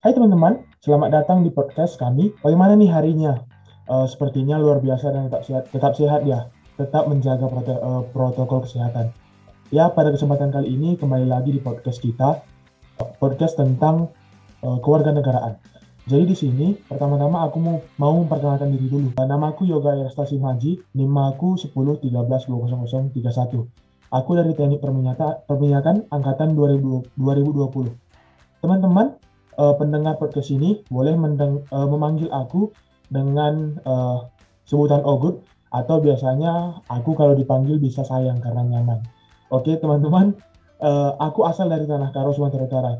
Hai teman-teman, selamat datang di podcast kami. Bagaimana nih harinya? Uh, sepertinya luar biasa dan tetap sehat, tetap sehat ya. Tetap menjaga prote uh, protokol kesehatan. Ya, pada kesempatan kali ini kembali lagi di podcast kita, podcast tentang uh, kewarganegaraan. Jadi di sini pertama-tama aku mau mau memperkenalkan diri dulu. Nama aku Yoga Erastasi Maji, NIM aku 1013200031. Aku dari Teknik Perminyakan Angkatan 2020. Teman-teman, uh, pendengar podcast ini boleh mendeng, uh, memanggil aku dengan uh, sebutan Ogut atau biasanya aku kalau dipanggil bisa sayang karena nyaman. Oke teman-teman, uh, aku asal dari Tanah Karo, Sumatera Utara.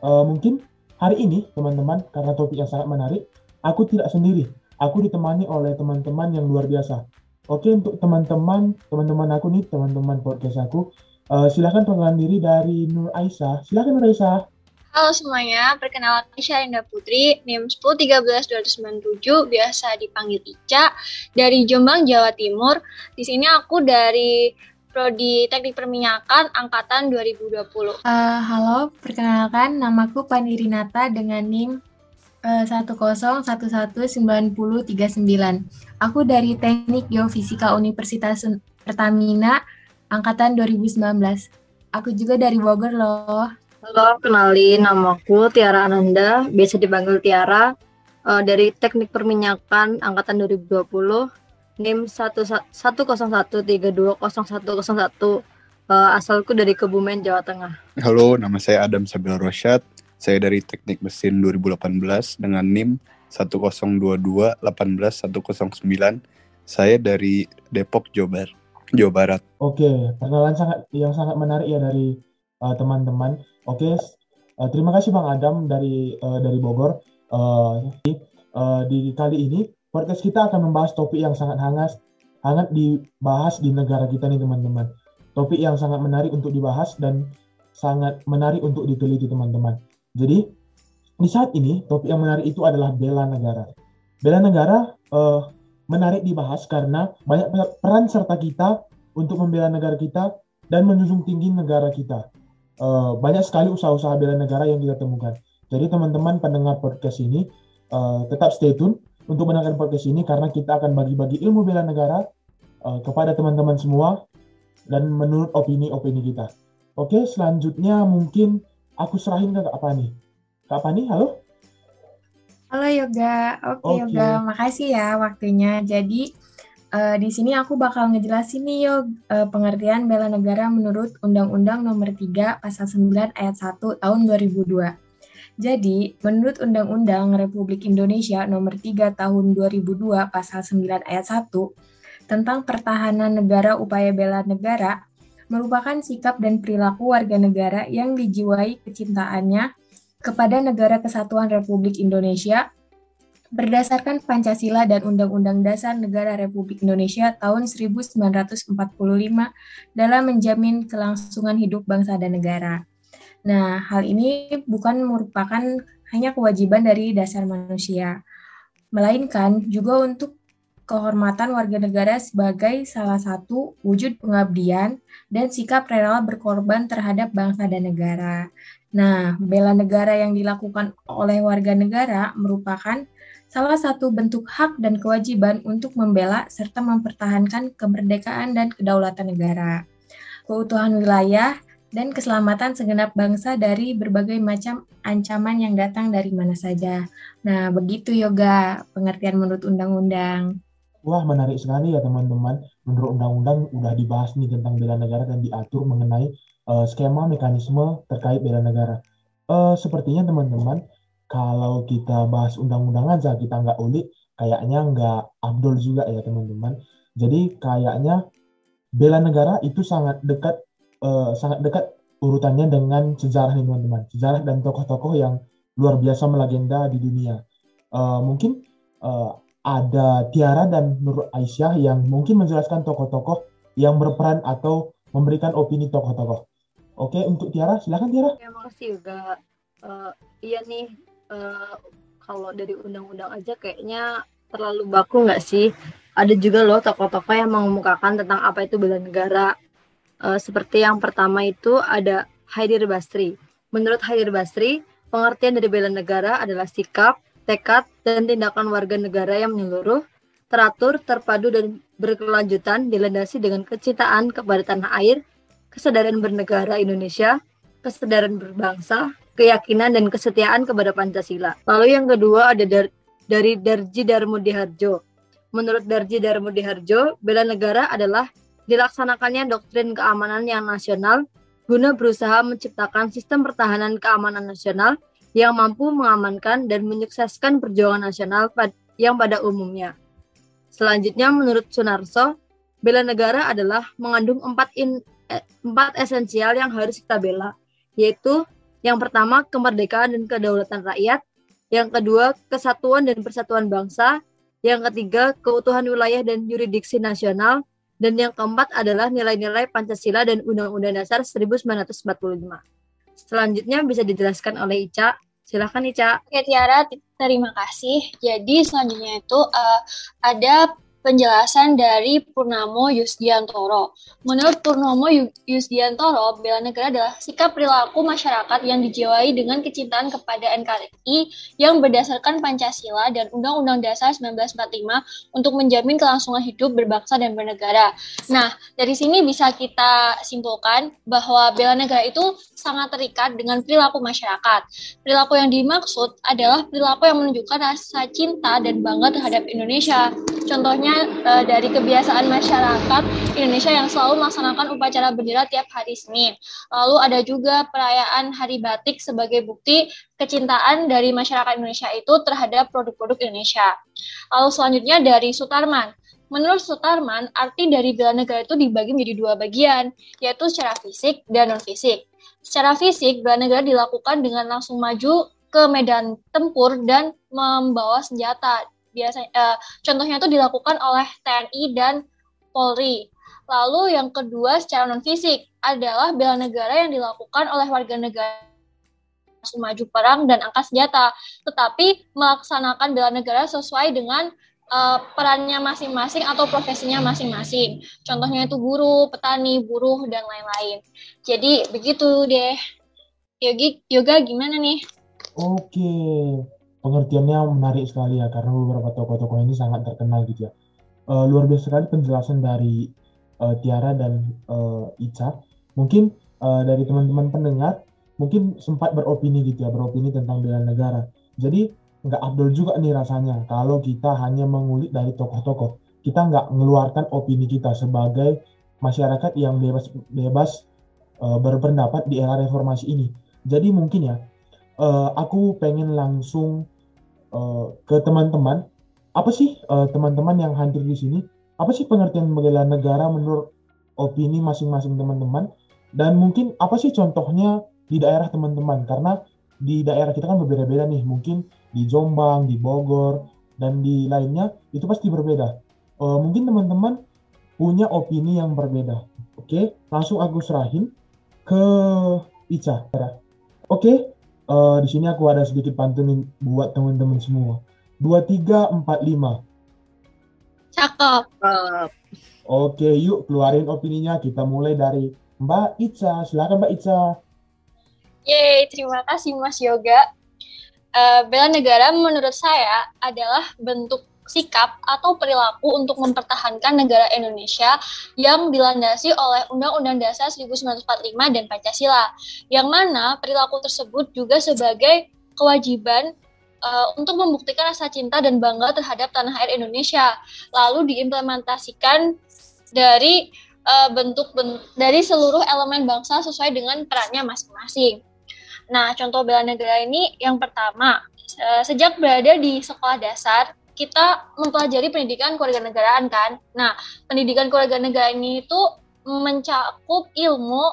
Uh, mungkin hari ini teman-teman karena topik yang sangat menarik, aku tidak sendiri. Aku ditemani oleh teman-teman yang luar biasa. Oke untuk teman-teman, teman-teman aku nih, teman-teman podcast aku, uh, silahkan perkenalan diri dari Nur Aisyah. Silahkan Nur Aisyah. Halo semuanya, perkenalkan Syarinda Putri, NIM 1013297, biasa dipanggil Ica, dari Jombang, Jawa Timur. Di sini aku dari Prodi Teknik Perminyakan Angkatan 2020. Uh, halo, perkenalkan namaku Panirinata dengan NIM uh, 10119039. Aku dari Teknik Geofisika Universitas Pertamina Angkatan 2019. Aku juga dari Bogor loh. Halo, kenalin namaku Tiara Ananda, biasa dipanggil Tiara, uh, dari Teknik Perminyakan Angkatan 2020, NIM 101320101, uh, asalku dari Kebumen, Jawa Tengah. Halo, nama saya Adam Sabil Rosyad, saya dari Teknik Mesin 2018 dengan NIM 102218109, saya dari Depok, Jawa Barat. Jawa Barat. Oke, perkenalan sangat yang sangat menarik ya dari uh, teman-teman. Oke, uh, terima kasih Bang Adam dari uh, dari Bogor. Uh, di, uh, di kali ini podcast kita akan membahas topik yang sangat hangat hangat dibahas di negara kita nih teman-teman. Topik yang sangat menarik untuk dibahas dan sangat menarik untuk diteliti teman-teman. Jadi di saat ini topik yang menarik itu adalah bela negara. Bela negara uh, menarik dibahas karena banyak peran serta kita untuk membela negara kita dan menjunjung tinggi negara kita uh, banyak sekali usaha-usaha bela negara yang kita temukan. Jadi teman-teman pendengar podcast ini uh, tetap stay tune untuk mendengarkan podcast ini karena kita akan bagi-bagi ilmu bela negara uh, kepada teman-teman semua dan menurut opini-opini kita. Oke, selanjutnya mungkin aku serahin ke Kak Pani. Kak Pani, halo? Halo Yoga, oke okay, okay. Yoga, makasih ya waktunya. Jadi Uh, di sini aku bakal ngejelasin nih yo uh, pengertian bela negara menurut Undang-Undang Nomor 3 Pasal 9 Ayat 1 Tahun 2002. Jadi, menurut Undang-Undang Republik Indonesia Nomor 3 Tahun 2002 Pasal 9 Ayat 1 tentang pertahanan negara upaya bela negara merupakan sikap dan perilaku warga negara yang dijiwai kecintaannya kepada negara kesatuan Republik Indonesia berdasarkan Pancasila dan Undang-Undang Dasar Negara Republik Indonesia tahun 1945 dalam menjamin kelangsungan hidup bangsa dan negara. Nah, hal ini bukan merupakan hanya kewajiban dari dasar manusia, melainkan juga untuk kehormatan warga negara sebagai salah satu wujud pengabdian dan sikap rela berkorban terhadap bangsa dan negara. Nah, bela negara yang dilakukan oleh warga negara merupakan salah satu bentuk hak dan kewajiban untuk membela serta mempertahankan kemerdekaan dan kedaulatan negara, keutuhan wilayah, dan keselamatan segenap bangsa dari berbagai macam ancaman yang datang dari mana saja. Nah, begitu yoga pengertian menurut undang-undang. Wah, menarik sekali ya teman-teman. Menurut undang-undang udah dibahas nih tentang bela negara dan diatur mengenai uh, skema mekanisme terkait bela negara. Uh, sepertinya teman-teman kalau kita bahas undang-undang aja kita nggak ulik kayaknya nggak abdul juga ya teman-teman jadi kayaknya bela negara itu sangat dekat uh, sangat dekat urutannya dengan sejarah nih teman-teman sejarah dan tokoh-tokoh yang luar biasa melegenda di dunia uh, mungkin uh, ada Tiara dan Nur Aisyah yang mungkin menjelaskan tokoh-tokoh yang berperan atau memberikan opini tokoh-tokoh. Oke, untuk Tiara, silakan Tiara. Terima kasih juga. Uh, iya nih, uh, kalau dari undang-undang aja kayaknya terlalu baku nggak sih? Ada juga loh tokoh-tokoh yang mengemukakan tentang apa itu bela negara. Uh, seperti yang pertama itu ada Haidir Basri. Menurut Haidir Basri, pengertian dari bela negara adalah sikap, tekad, dan tindakan warga negara yang menyeluruh, teratur, terpadu, dan berkelanjutan dilandasi dengan kecintaan kepada tanah air, kesadaran bernegara Indonesia, kesadaran berbangsa, keyakinan, dan kesetiaan kepada Pancasila. Lalu yang kedua ada dari, dari Darji Darmudi Harjo. Menurut Darji Darmudi Harjo, bela negara adalah dilaksanakannya doktrin keamanan yang nasional guna berusaha menciptakan sistem pertahanan keamanan nasional yang mampu mengamankan dan menyukseskan perjuangan nasional yang pada umumnya. Selanjutnya, menurut Sunarso, bela negara adalah mengandung empat, in, eh, empat esensial yang harus kita bela, yaitu yang pertama kemerdekaan dan kedaulatan rakyat, yang kedua kesatuan dan persatuan bangsa, yang ketiga keutuhan wilayah dan yuridiksi nasional, dan yang keempat adalah nilai-nilai Pancasila dan Undang-Undang Dasar 1945. Selanjutnya bisa dijelaskan oleh Ica. Silahkan Ica. Oke Tiara, terima kasih. Jadi selanjutnya itu uh, ada penjelasan dari Purnomo Yusdiantoro. Menurut Purnomo Yusdiantoro, bela negara adalah sikap perilaku masyarakat yang dijiwai dengan kecintaan kepada NKRI yang berdasarkan Pancasila dan Undang-Undang Dasar 1945 untuk menjamin kelangsungan hidup berbangsa dan bernegara. Nah, dari sini bisa kita simpulkan bahwa bela negara itu sangat terikat dengan perilaku masyarakat. Perilaku yang dimaksud adalah perilaku yang menunjukkan rasa cinta dan bangga terhadap Indonesia. Contohnya uh, dari kebiasaan masyarakat Indonesia yang selalu melaksanakan upacara bendera tiap hari Senin. Lalu ada juga perayaan Hari Batik sebagai bukti kecintaan dari masyarakat Indonesia itu terhadap produk-produk Indonesia. Lalu selanjutnya dari Sutarman. Menurut Sutarman, arti dari bela negara itu dibagi menjadi dua bagian, yaitu secara fisik dan non-fisik. Secara fisik, bela negara dilakukan dengan langsung maju ke medan tempur dan membawa senjata biasanya uh, contohnya itu dilakukan oleh TNI dan Polri. Lalu yang kedua secara non fisik adalah bela negara yang dilakukan oleh warga negara maju perang dan angkat senjata, tetapi melaksanakan bela negara sesuai dengan uh, perannya masing-masing atau profesinya masing-masing. Contohnya itu guru, petani, buruh dan lain-lain. Jadi begitu deh. Yogi, yoga gimana nih? Oke, pengertiannya menarik sekali ya karena beberapa tokoh-tokoh ini sangat terkenal gitu ya. Uh, luar biasa sekali penjelasan dari uh, Tiara dan uh, Ica. Mungkin uh, dari teman-teman pendengar mungkin sempat beropini gitu ya, beropini tentang bela negara. Jadi nggak abdul juga nih rasanya kalau kita hanya mengulik dari tokoh-tokoh. Kita nggak mengeluarkan opini kita sebagai masyarakat yang bebas bebas uh, berpendapat di era reformasi ini. Jadi mungkin ya uh, aku pengen langsung uh, ke teman-teman. Apa sih uh, teman-teman yang hadir di sini? Apa sih pengertian bela negara menurut opini masing-masing teman-teman? Dan mungkin apa sih contohnya di daerah teman-teman? Karena di daerah kita kan berbeda-beda nih. Mungkin di Jombang, di Bogor, dan di lainnya itu pasti berbeda. Uh, mungkin teman-teman punya opini yang berbeda. Oke, langsung aku serahin ke Ica. Oke, Uh, di sini aku ada sedikit pantunin buat teman-teman semua. Dua tiga empat lima. Cakep. Oke, yuk keluarin opininya. Kita mulai dari Mbak Ica. Silakan Mbak Ica. Yeay, terima kasih Mas Yoga. Uh, bela negara menurut saya adalah bentuk sikap atau perilaku untuk mempertahankan negara Indonesia yang dilandasi oleh Undang-Undang Dasar 1945 dan Pancasila, yang mana perilaku tersebut juga sebagai kewajiban uh, untuk membuktikan rasa cinta dan bangga terhadap tanah air Indonesia, lalu diimplementasikan dari uh, bentuk ben dari seluruh elemen bangsa sesuai dengan perannya masing-masing. Nah, contoh bela negara ini yang pertama, uh, sejak berada di sekolah dasar, kita mempelajari pendidikan kewarganegaraan kan. Nah, pendidikan kewarganegaraan ini itu mencakup ilmu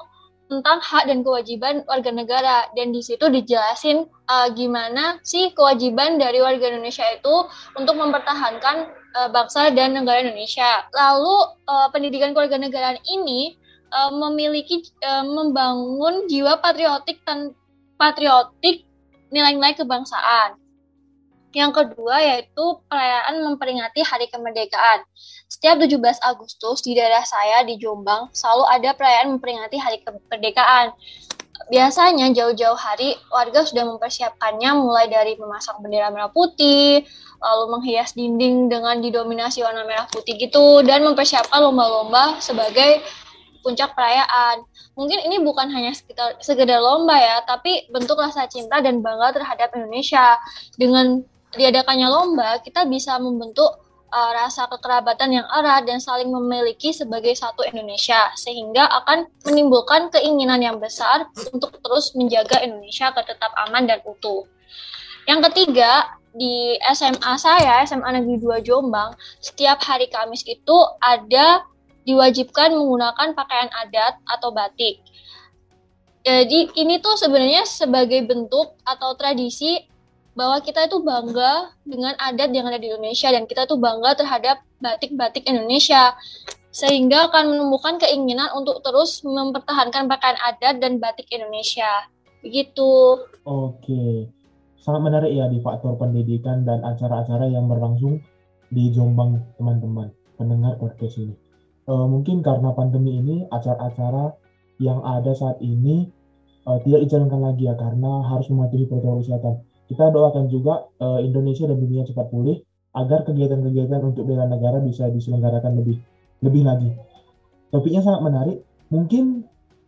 tentang hak dan kewajiban warga negara dan di situ dijelasin uh, gimana sih kewajiban dari warga Indonesia itu untuk mempertahankan uh, bangsa dan negara Indonesia. Lalu uh, pendidikan kewarganegaraan ini uh, memiliki uh, membangun jiwa patriotik dan patriotik nilai-nilai kebangsaan. Yang kedua yaitu perayaan memperingati Hari Kemerdekaan. Setiap 17 Agustus di daerah saya di Jombang selalu ada perayaan memperingati Hari Kemerdekaan. biasanya jauh-jauh hari warga sudah mempersiapkannya mulai dari memasang bendera merah putih, lalu menghias dinding dengan didominasi warna merah putih gitu, dan mempersiapkan lomba-lomba sebagai puncak perayaan. Mungkin ini bukan hanya sekedar lomba ya, tapi bentuk rasa cinta dan bangga terhadap Indonesia. Dengan diadakannya lomba, kita bisa membentuk uh, rasa kekerabatan yang erat dan saling memiliki sebagai satu Indonesia, sehingga akan menimbulkan keinginan yang besar untuk terus menjaga Indonesia tetap aman dan utuh. Yang ketiga, di SMA saya, SMA Negeri 2 Jombang, setiap hari Kamis itu ada diwajibkan menggunakan pakaian adat atau batik. Jadi ini tuh sebenarnya sebagai bentuk atau tradisi bahwa kita itu bangga dengan adat yang ada di Indonesia dan kita tuh bangga terhadap batik-batik Indonesia sehingga akan menemukan keinginan untuk terus mempertahankan pakaian adat dan batik Indonesia. Begitu. Oke. Sangat menarik ya di faktor pendidikan dan acara-acara yang berlangsung di Jombang, teman-teman pendengar podcast ini. E, mungkin karena pandemi ini acara-acara yang ada saat ini e, tidak dijalankan lagi ya karena harus mematuhi protokol kesehatan. Kita doakan juga uh, Indonesia dan dunia cepat pulih agar kegiatan-kegiatan untuk bela negara bisa diselenggarakan lebih lebih lagi. Topiknya sangat menarik. Mungkin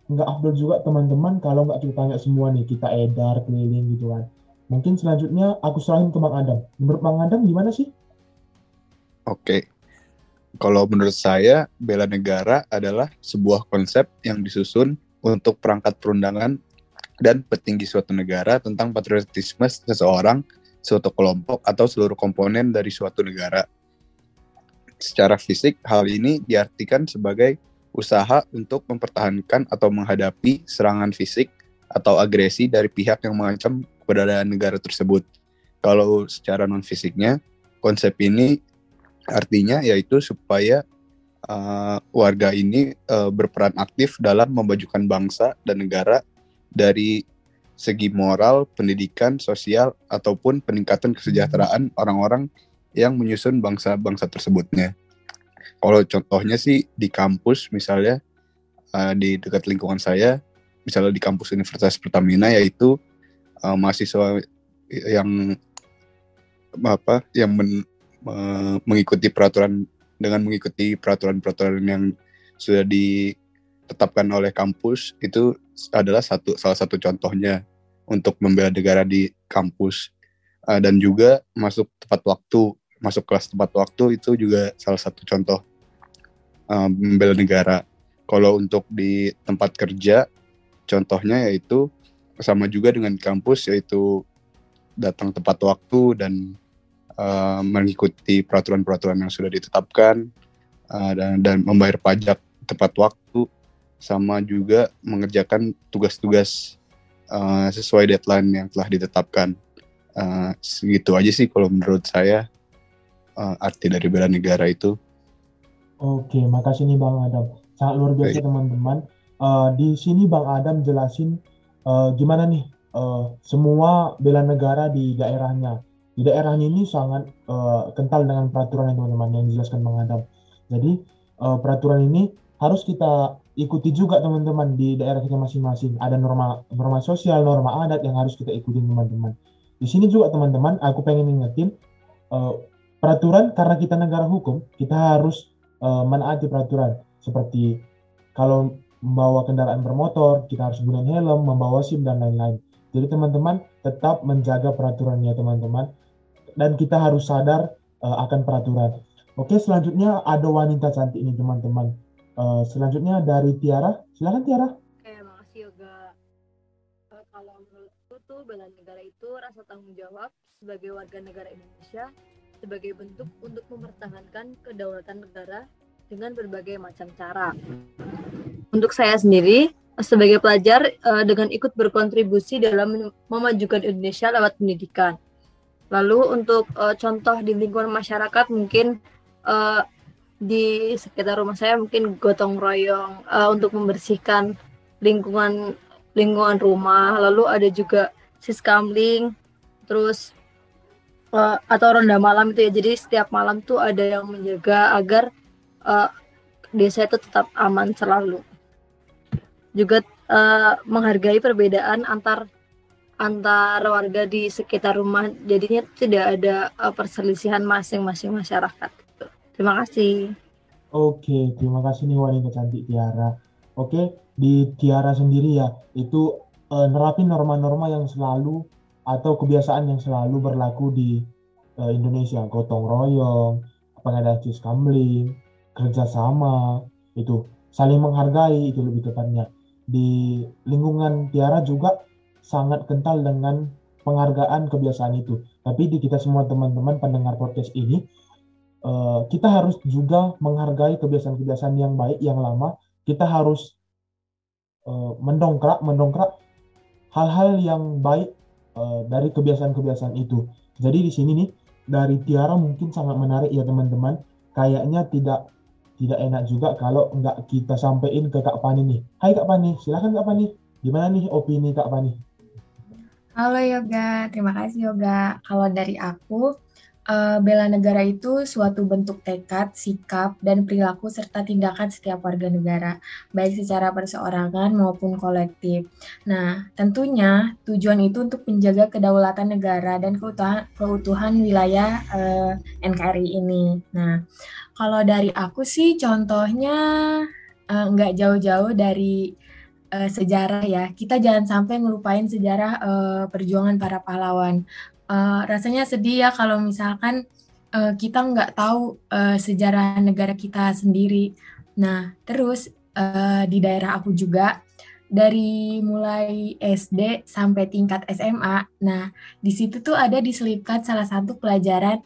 nggak afdol juga teman-teman kalau nggak kita tanya semua nih, kita edar keliling gitu kan. Mungkin selanjutnya aku serahin ke Bang Adam. Menurut Bang Adam gimana sih? Oke. Kalau menurut saya, bela negara adalah sebuah konsep yang disusun untuk perangkat perundangan dan petinggi suatu negara tentang patriotisme seseorang, suatu kelompok, atau seluruh komponen dari suatu negara. Secara fisik, hal ini diartikan sebagai usaha untuk mempertahankan atau menghadapi serangan fisik atau agresi dari pihak yang mengancam keberadaan negara tersebut. Kalau secara non-fisiknya, konsep ini artinya yaitu supaya uh, warga ini uh, berperan aktif dalam memajukan bangsa dan negara dari segi moral, pendidikan, sosial, ataupun peningkatan kesejahteraan orang-orang yang menyusun bangsa-bangsa tersebutnya. Kalau contohnya sih di kampus misalnya uh, di dekat lingkungan saya, misalnya di kampus Universitas Pertamina yaitu uh, mahasiswa yang apa yang men, uh, mengikuti peraturan dengan mengikuti peraturan-peraturan yang sudah ditetapkan oleh kampus itu adalah satu salah satu contohnya untuk membela negara di kampus. Uh, dan juga masuk tepat waktu masuk kelas tepat waktu itu juga salah satu contoh uh, membela negara. Kalau untuk di tempat kerja contohnya yaitu sama juga dengan kampus yaitu datang tepat waktu dan uh, mengikuti peraturan-peraturan yang sudah ditetapkan uh, dan, dan membayar pajak tepat waktu sama juga mengerjakan tugas-tugas uh, sesuai deadline yang telah ditetapkan. Uh, segitu aja sih kalau menurut saya uh, arti dari bela negara itu. Oke, makasih nih Bang Adam. Sangat luar biasa teman-teman. Uh, di sini Bang Adam jelasin uh, gimana nih uh, semua bela negara di daerahnya. Di daerahnya ini sangat uh, kental dengan peraturan teman-teman yang dijelaskan Bang Adam. Jadi uh, peraturan ini harus kita ikuti juga teman-teman di daerah kita masing-masing. Ada norma norma sosial, norma adat yang harus kita ikuti teman-teman. Di sini juga teman-teman, aku pengen ingetin uh, peraturan karena kita negara hukum, kita harus uh, menaati peraturan. Seperti kalau membawa kendaraan bermotor, kita harus gunakan helm, membawa SIM dan lain-lain. Jadi teman-teman tetap menjaga peraturannya teman-teman dan kita harus sadar uh, akan peraturan. Oke, selanjutnya ada wanita cantik ini teman-teman Uh, selanjutnya dari Tiara, silakan Tiara. Oke, makasih Yoga. Uh, kalau menurutku tuh bela negara itu rasa tanggung jawab sebagai warga negara Indonesia sebagai bentuk untuk mempertahankan kedaulatan negara dengan berbagai macam cara. Untuk saya sendiri, sebagai pelajar uh, dengan ikut berkontribusi dalam memajukan Indonesia lewat pendidikan. Lalu untuk uh, contoh di lingkungan masyarakat mungkin uh, di sekitar rumah saya mungkin gotong royong uh, untuk membersihkan lingkungan lingkungan rumah. Lalu ada juga siskamling terus uh, atau ronda malam itu ya. Jadi setiap malam tuh ada yang menjaga agar uh, desa itu tetap aman selalu. Juga uh, menghargai perbedaan antar antar warga di sekitar rumah. Jadinya tidak ada uh, perselisihan masing-masing masyarakat terima kasih. Oke terima kasih nih wanita cantik Tiara. Oke di Tiara sendiri ya itu uh, nerapin norma-norma yang selalu atau kebiasaan yang selalu berlaku di uh, Indonesia. Gotong royong pengadaan kamling kerjasama itu. Saling menghargai itu lebih tepatnya. Di lingkungan Tiara juga sangat kental dengan penghargaan kebiasaan itu. Tapi di kita semua teman-teman pendengar podcast ini, uh, kita harus juga menghargai kebiasaan-kebiasaan yang baik, yang lama. Kita harus uh, mendongkrak, mendongkrak hal-hal yang baik uh, dari kebiasaan-kebiasaan itu. Jadi di sini nih dari Tiara mungkin sangat menarik ya teman-teman. Kayaknya tidak tidak enak juga kalau nggak kita sampaikan ke Kak Pani nih. Hai Kak Pani, silahkan Kak Pani. Gimana nih opini Kak Pani? Halo Yoga, terima kasih Yoga. Kalau dari aku, uh, bela negara itu suatu bentuk tekad, sikap, dan perilaku serta tindakan setiap warga negara, baik secara perseorangan maupun kolektif. Nah, tentunya tujuan itu untuk menjaga kedaulatan negara dan keutuhan, keutuhan wilayah uh, eh, NKRI ini. Nah, kalau dari aku sih contohnya uh, nggak jauh-jauh dari sejarah ya. Kita jangan sampai ngelupain sejarah uh, perjuangan para pahlawan. Uh, rasanya sedih ya kalau misalkan uh, kita nggak tahu uh, sejarah negara kita sendiri. Nah, terus uh, di daerah aku juga dari mulai SD sampai tingkat SMA. Nah, di situ tuh ada diselipkan salah satu pelajaran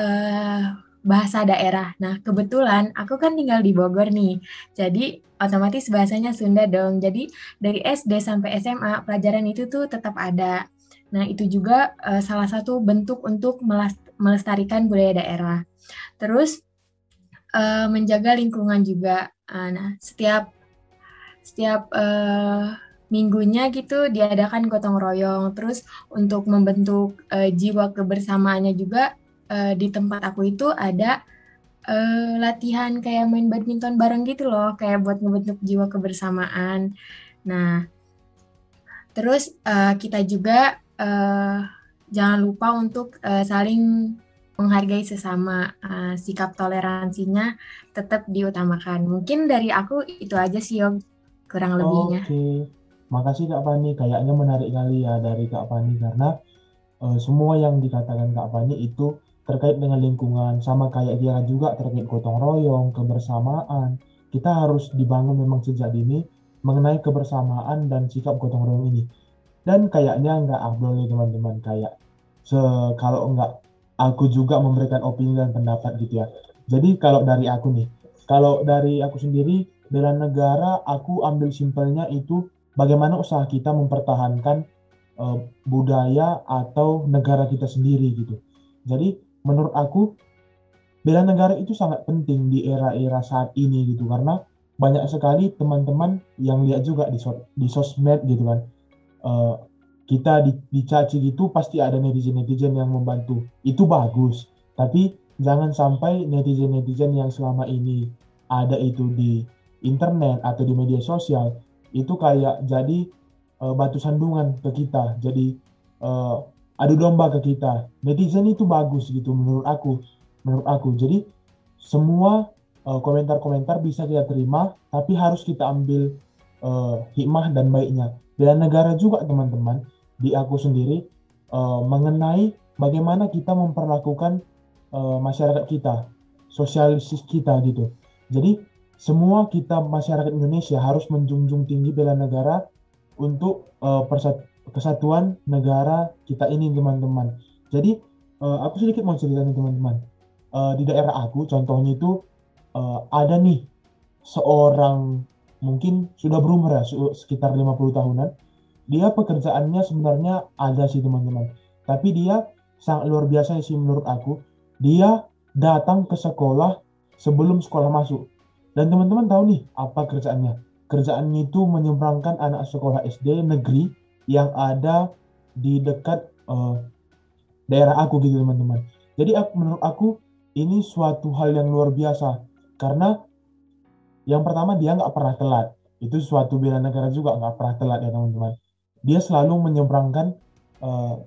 uh, bahasa daerah. Nah, kebetulan aku kan tinggal di Bogor nih. Jadi otomatis bahasanya Sunda dong. Jadi dari SD sampai SMA pelajaran itu tuh tetap ada. Nah, itu juga uh, salah satu bentuk untuk melestarikan budaya daerah. Terus uh, menjaga lingkungan juga. Uh, nah, setiap setiap uh, minggunya gitu diadakan gotong royong. Terus untuk membentuk uh, jiwa kebersamaannya juga uh, di tempat aku itu ada uh, latihan kayak main badminton bareng gitu loh, kayak buat ngebentuk jiwa kebersamaan. Nah, terus uh, kita juga uh, jangan lupa untuk uh, saling menghargai sesama, uh, sikap toleransinya tetap diutamakan. Mungkin dari aku itu aja sih, Yog, kurang lebihnya. Oke, okay. makasih Kak Fani. Kayaknya menarik kali ya dari Kak Fani karena uh, semua yang dikatakan Kak Fani itu terkait dengan lingkungan sama kayak dia juga terkait gotong royong kebersamaan kita harus dibangun memang sejak dini mengenai kebersamaan dan sikap gotong royong ini. Dan kayaknya nggak abdul nih teman-teman. Kayak se kalau nggak aku juga memberikan opini dan pendapat gitu ya. Jadi kalau dari aku nih kalau dari aku sendiri bela negara aku ambil simpelnya itu bagaimana usaha kita mempertahankan uh, budaya atau negara kita sendiri gitu. Jadi menurut aku bela negara itu sangat penting di era-era saat ini gitu. Karena banyak sekali teman-teman yang lihat juga di, so di sosmed gitu kan uh, kita di, dicaci gitu pasti ada netizen-netizen yang membantu itu bagus tapi jangan sampai netizen-netizen yang selama ini ada itu di internet atau di media sosial itu kayak jadi uh, batu sandungan ke kita jadi uh, adu domba ke kita. Netizen itu bagus gitu menurut aku. Menurut aku. Jadi semua komentar-komentar bisa kita terima, tapi harus kita ambil uh, hikmah dan baiknya. Dan negara juga teman-teman di aku sendiri uh, mengenai bagaimana kita memperlakukan uh, masyarakat kita, sosialis kita gitu. Jadi semua kita masyarakat Indonesia harus menjunjung tinggi bela negara untuk uh, persat kesatuan negara kita ini teman-teman. Jadi uh, aku sedikit mau cerita nih teman-teman. Uh, di daerah aku contohnya itu uh, ada nih seorang mungkin sudah berumur ya sekitar 50 tahunan. Dia pekerjaannya sebenarnya ada sih teman-teman. Tapi dia sangat luar biasa sih menurut aku. Dia datang ke sekolah sebelum sekolah masuk. Dan teman-teman tahu nih apa kerjaannya. Kerjaannya itu menyeberangkan anak sekolah SD negeri yang ada di dekat uh, daerah aku gitu teman-teman. Jadi aku, menurut aku ini suatu hal yang luar biasa karena yang pertama dia nggak pernah telat. itu suatu bela negara juga nggak pernah telat ya teman-teman. Dia selalu menyeberangkan uh,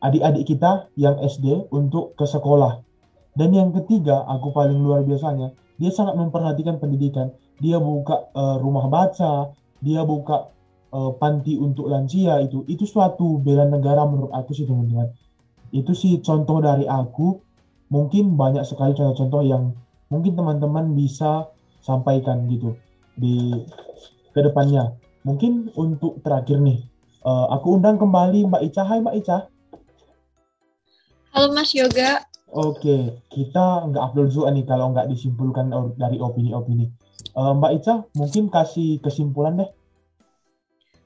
adik-adik kita yang SD untuk ke sekolah. Dan yang ketiga aku paling luar biasanya dia sangat memperhatikan pendidikan. Dia buka uh, rumah baca dia buka uh, panti untuk lansia itu. Itu suatu bela negara menurut aku sih teman-teman. Itu sih contoh dari aku. Mungkin banyak sekali contoh-contoh yang mungkin teman-teman bisa sampaikan gitu di ke depannya. Mungkin untuk terakhir nih, uh, aku undang kembali Mbak Ica. Hai Mbak Ica. Halo Mas Yoga. Oke, kita nggak upload juga nih kalau nggak disimpulkan dari opini-opini. Uh, Mbak Ica, mungkin kasih kesimpulan deh.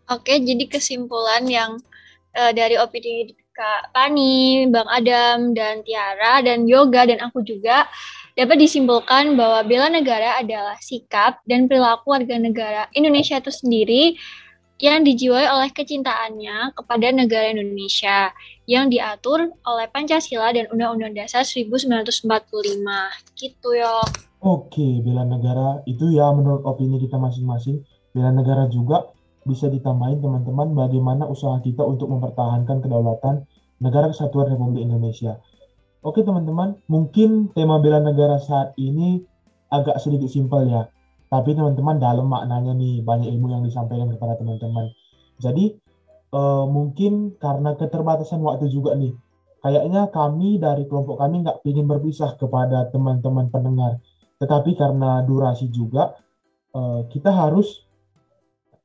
Oke, jadi kesimpulan yang uh, dari opini Kak Pani, Bang Adam, dan Tiara, dan Yoga, dan aku juga dapat disimpulkan bahwa bela negara adalah sikap dan perilaku warga negara Indonesia itu sendiri yang dijiwai oleh kecintaannya kepada negara Indonesia yang diatur oleh Pancasila dan Undang-Undang Dasar 1945. Gitu ya. Oke, bela negara itu ya menurut opini kita masing-masing. Bela negara juga bisa ditambahin teman-teman bagaimana usaha kita untuk mempertahankan kedaulatan negara kesatuan Republik Indonesia. Oke teman-teman, mungkin tema bela negara saat ini agak sedikit simpel ya. Tapi teman-teman dalam maknanya nih banyak ilmu yang disampaikan kepada teman-teman. Jadi uh, mungkin karena keterbatasan waktu juga nih, kayaknya kami dari kelompok kami nggak ingin berpisah kepada teman-teman pendengar. Tetapi karena durasi juga, uh, kita harus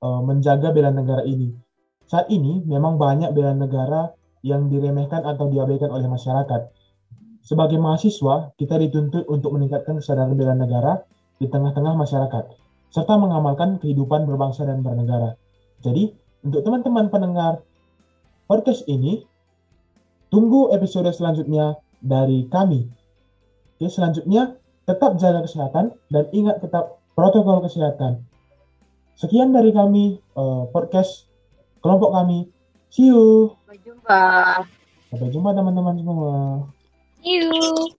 uh, menjaga bela negara ini. Saat ini memang banyak bela negara yang diremehkan atau diabaikan oleh masyarakat sebagai mahasiswa, kita dituntut untuk meningkatkan kesadaran bela negara di tengah-tengah masyarakat, serta mengamalkan kehidupan berbangsa dan bernegara. Jadi, untuk teman-teman pendengar podcast ini, tunggu episode selanjutnya dari kami. Oke, selanjutnya, tetap jaga kesehatan dan ingat tetap protokol kesehatan. Sekian dari kami, uh, podcast kelompok kami. See you. Sampai jumpa. Sampai jumpa teman-teman semua. You.